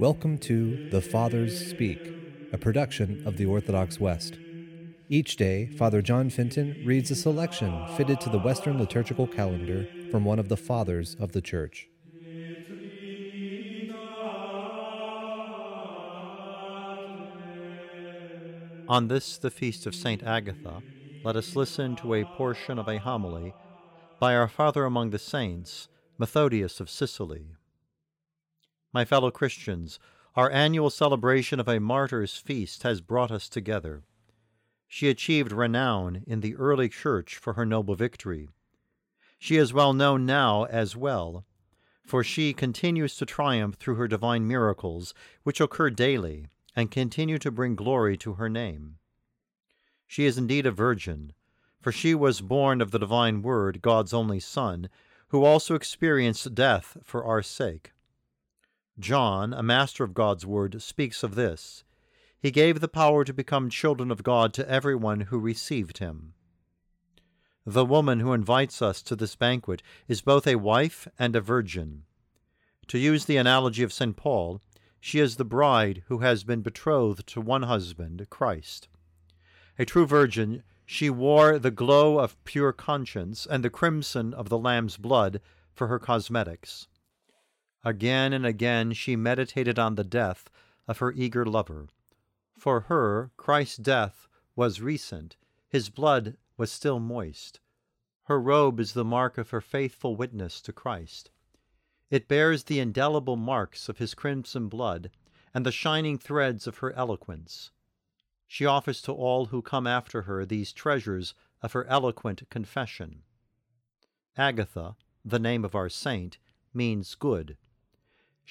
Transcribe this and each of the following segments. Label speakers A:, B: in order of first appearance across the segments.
A: Welcome to The Fathers Speak, a production of the Orthodox West. Each day, Father John Fenton reads a selection fitted to the Western liturgical calendar from one of the Fathers of the Church.
B: On this, the feast of St. Agatha, let us listen to a portion of a homily by our Father among the Saints, Methodius of Sicily. My fellow Christians, our annual celebration of a martyr's feast has brought us together. She achieved renown in the early church for her noble victory. She is well known now as well, for she continues to triumph through her divine miracles, which occur daily and continue to bring glory to her name. She is indeed a virgin, for she was born of the divine Word, God's only Son, who also experienced death for our sake. John, a master of God's word, speaks of this. He gave the power to become children of God to everyone who received him. The woman who invites us to this banquet is both a wife and a virgin. To use the analogy of St. Paul, she is the bride who has been betrothed to one husband, Christ. A true virgin, she wore the glow of pure conscience and the crimson of the Lamb's blood for her cosmetics. Again and again she meditated on the death of her eager lover. For her, Christ's death was recent, his blood was still moist. Her robe is the mark of her faithful witness to Christ. It bears the indelible marks of his crimson blood and the shining threads of her eloquence. She offers to all who come after her these treasures of her eloquent confession. Agatha, the name of our saint, means good.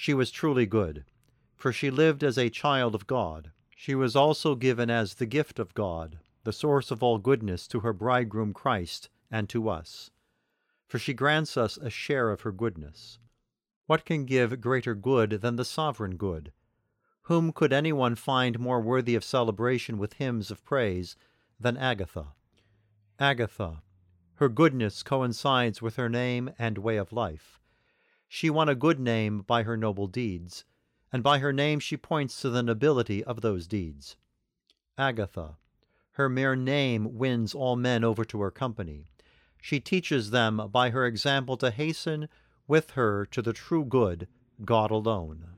B: She was truly good, for she lived as a child of God. She was also given as the gift of God, the source of all goodness to her bridegroom Christ and to us. For she grants us a share of her goodness. What can give greater good than the sovereign good? Whom could anyone find more worthy of celebration with hymns of praise than Agatha? Agatha, her goodness coincides with her name and way of life. She won a good name by her noble deeds, and by her name she points to the nobility of those deeds. Agatha, her mere name wins all men over to her company. She teaches them by her example to hasten with her to the true good, God alone.